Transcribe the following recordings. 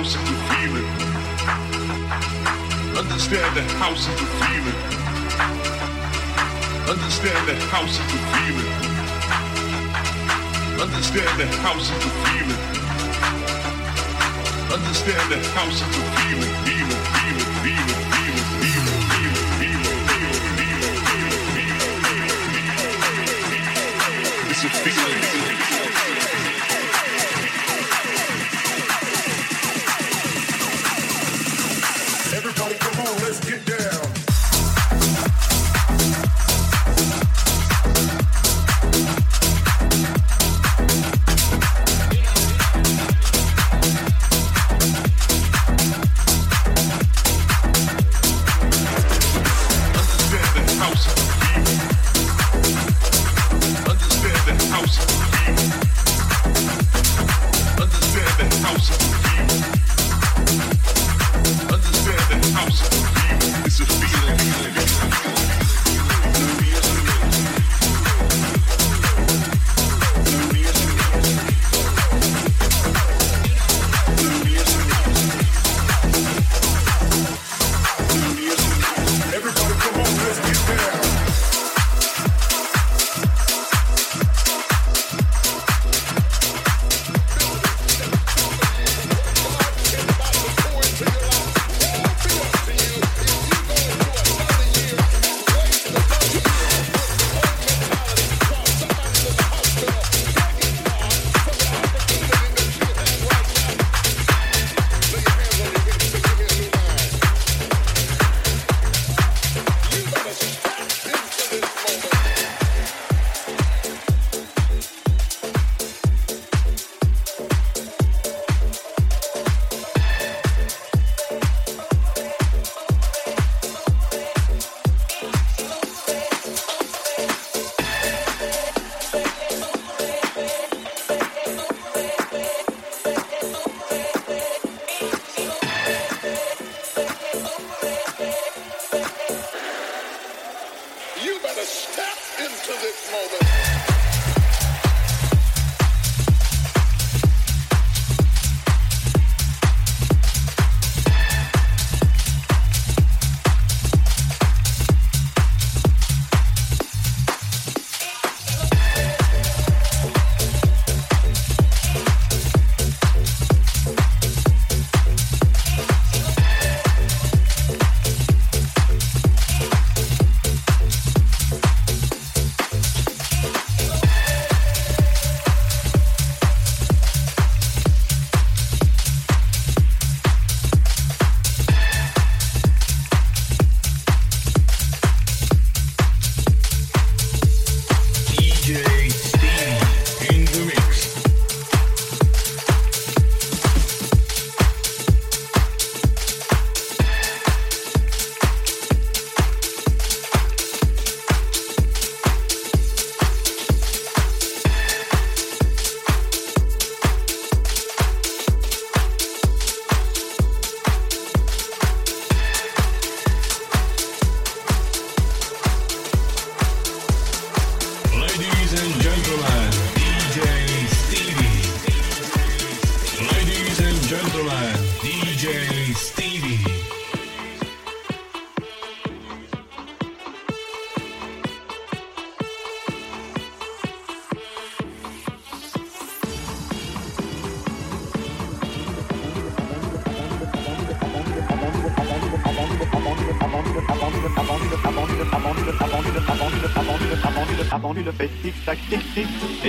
house is a feeling. Understand the house is a feeling. Understand the house is a feeling. Understand the house is a feeling. Understand that house is a feeling, feeling, feeling, feeling, feeling, feeling, feeling, feeling, feeling, feeling, feeling, feeling. It's a feeling.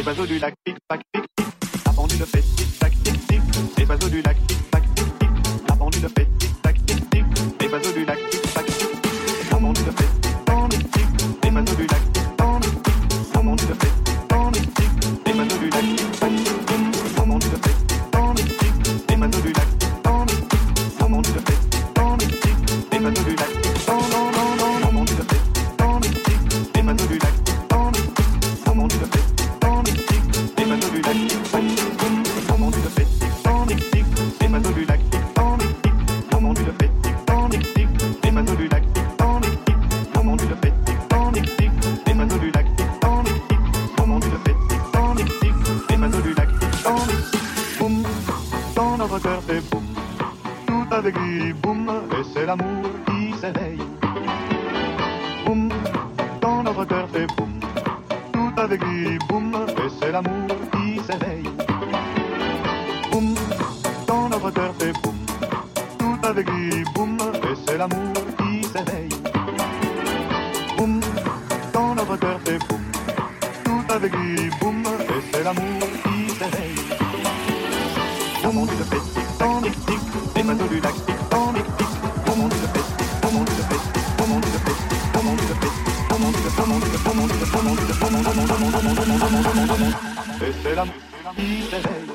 Et Bazo, lui, boum, et c'est l'amour qui s'éveille. Boum, dans notre cœur fait boum, tout avec lui boum, et c'est l'amour qui s'éveille. Boum, dans notre cœur fait boum, tout avec lui boum, et c'est l'amour. baby.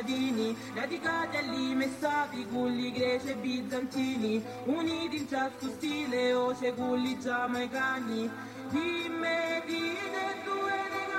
cittadini, radicati all'imessati, culli greci e bizantini, uniti in ciascun stile, oce culli giamaicani, di Medine e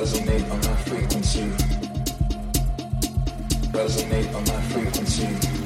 Resonate on my frequency. Resonate on my frequency.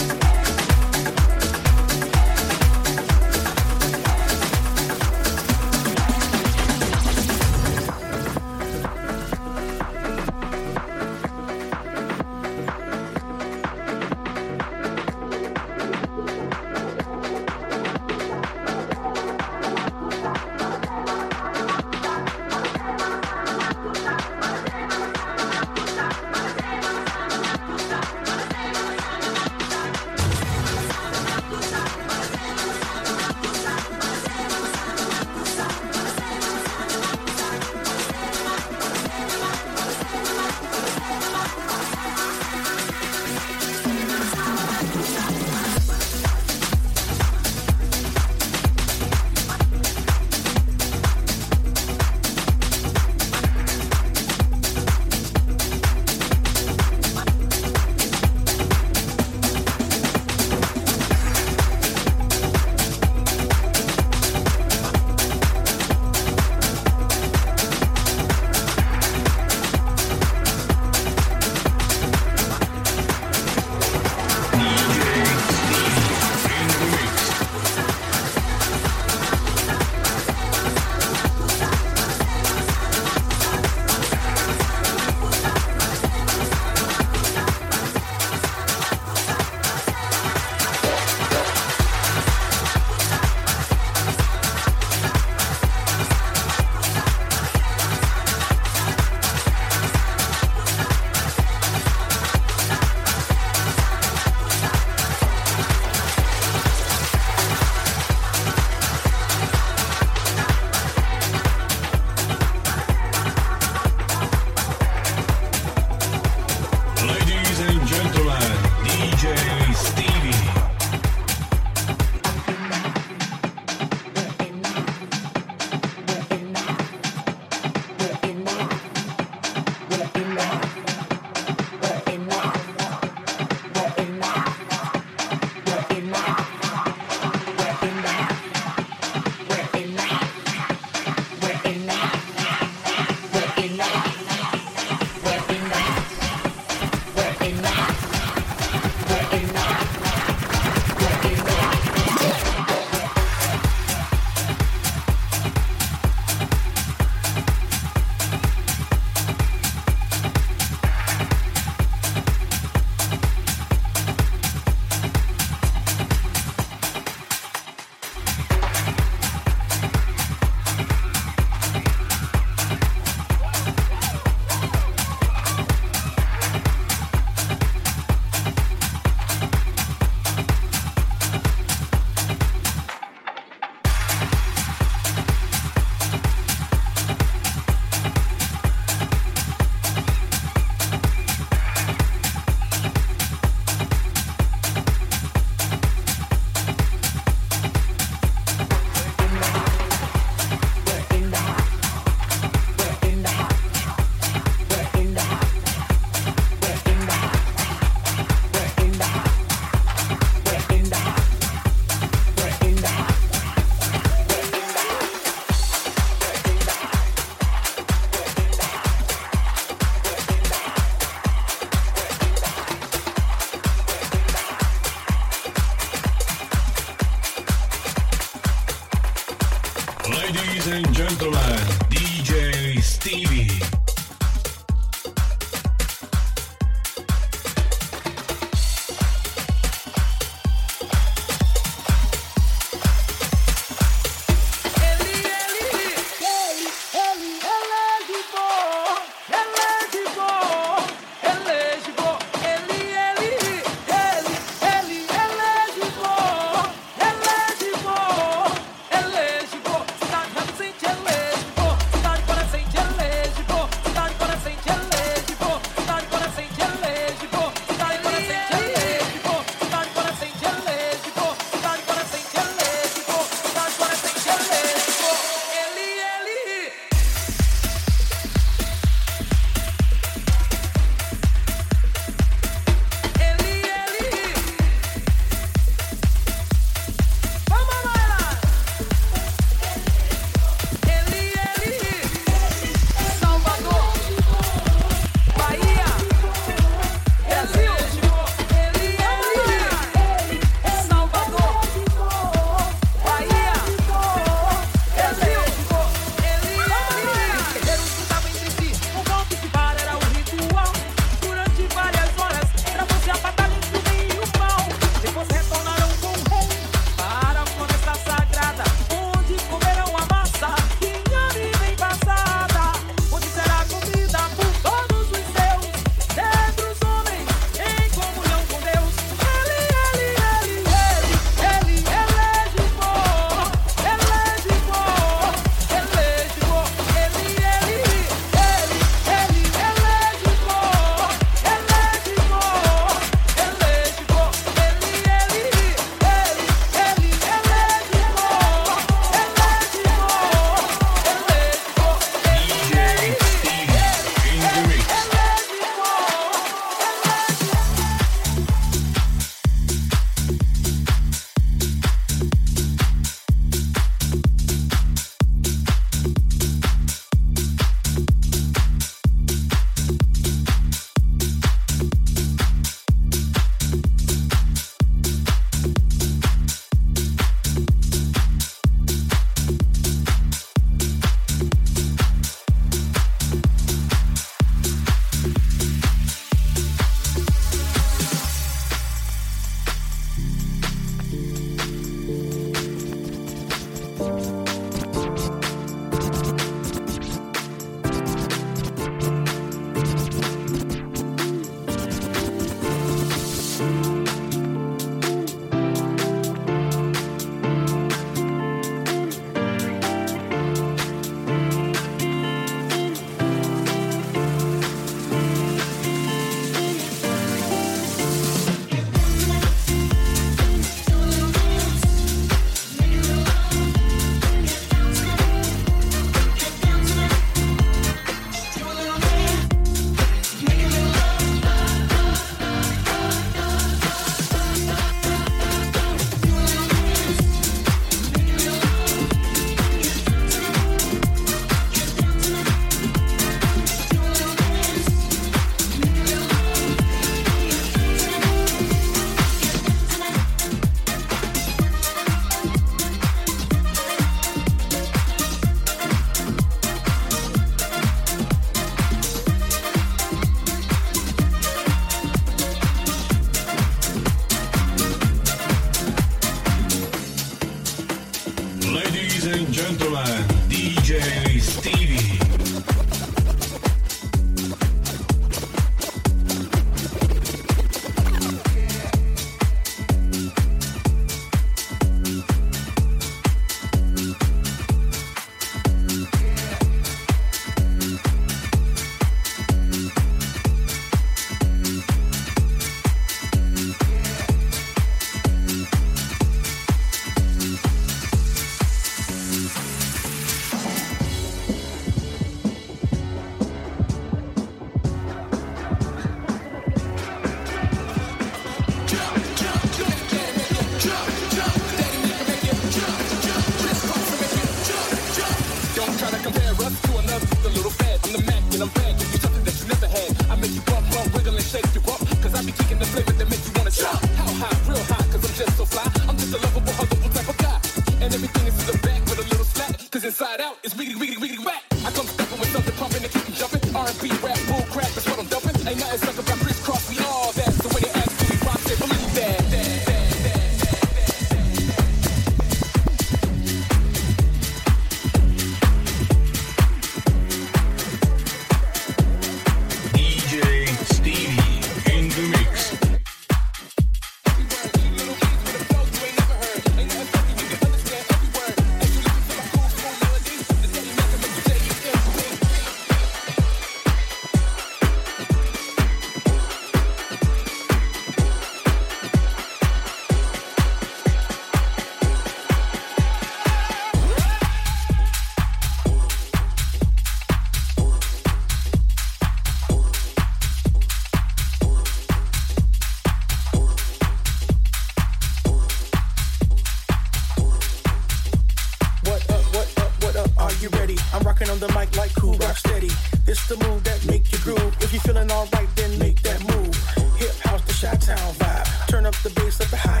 steady. This the move that make you groove. If you feeling alright, then make that move. Hip house, the shot town vibe. Turn up the bass, let the high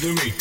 the me.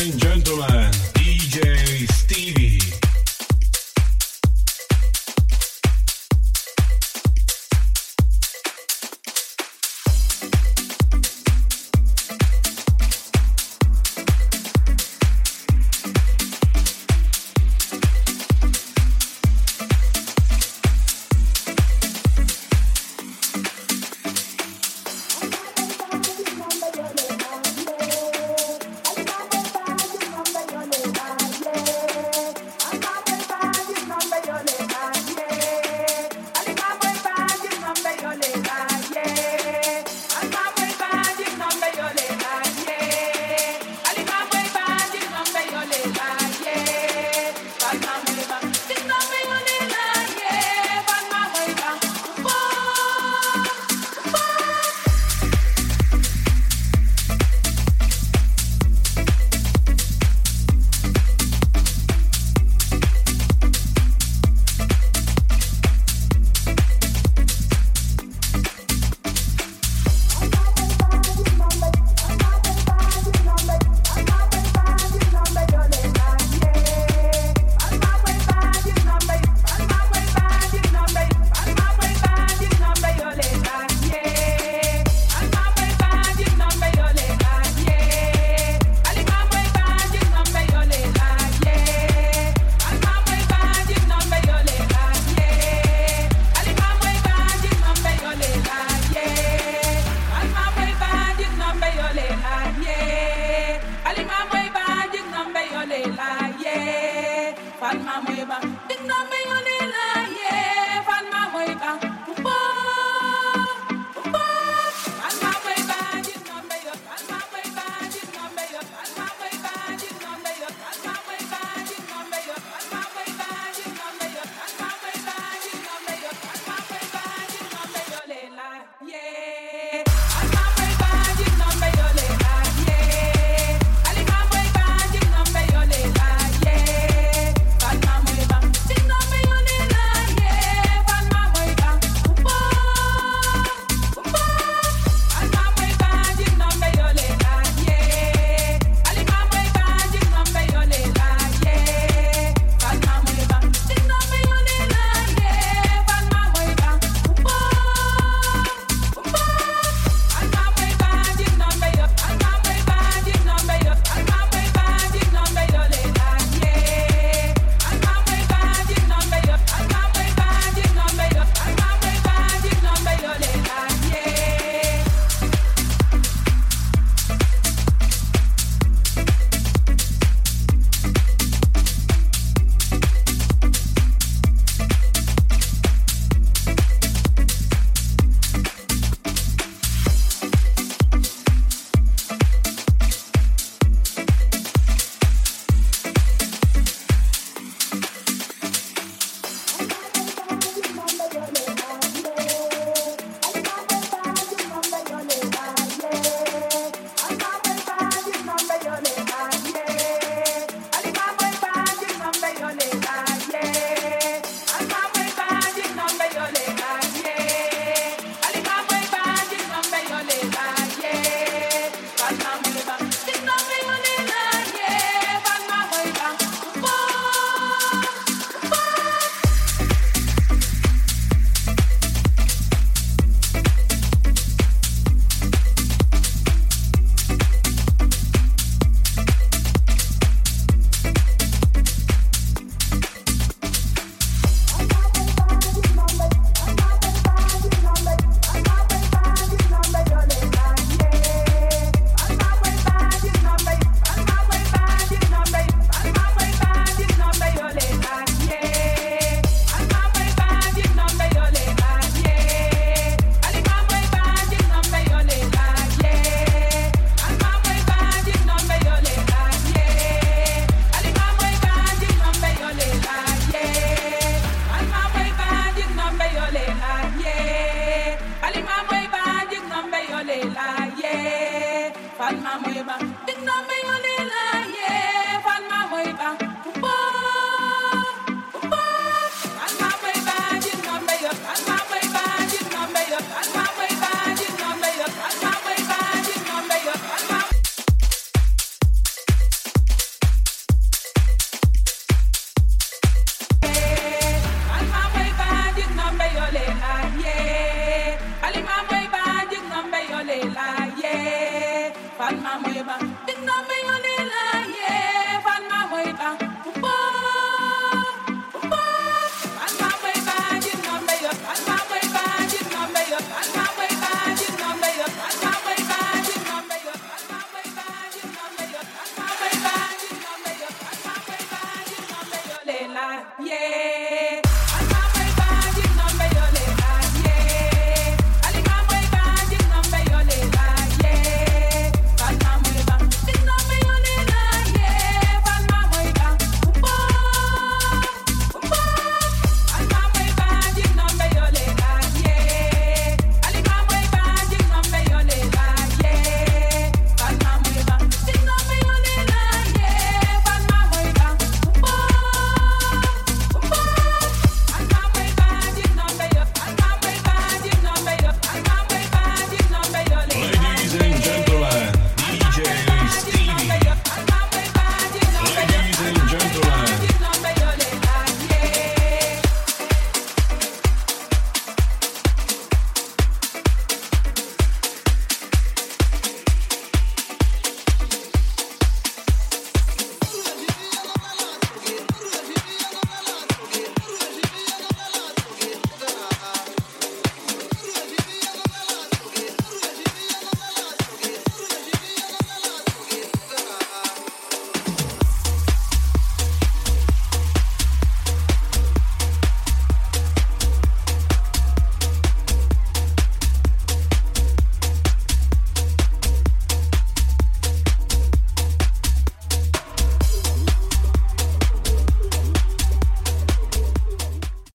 and gentlemen.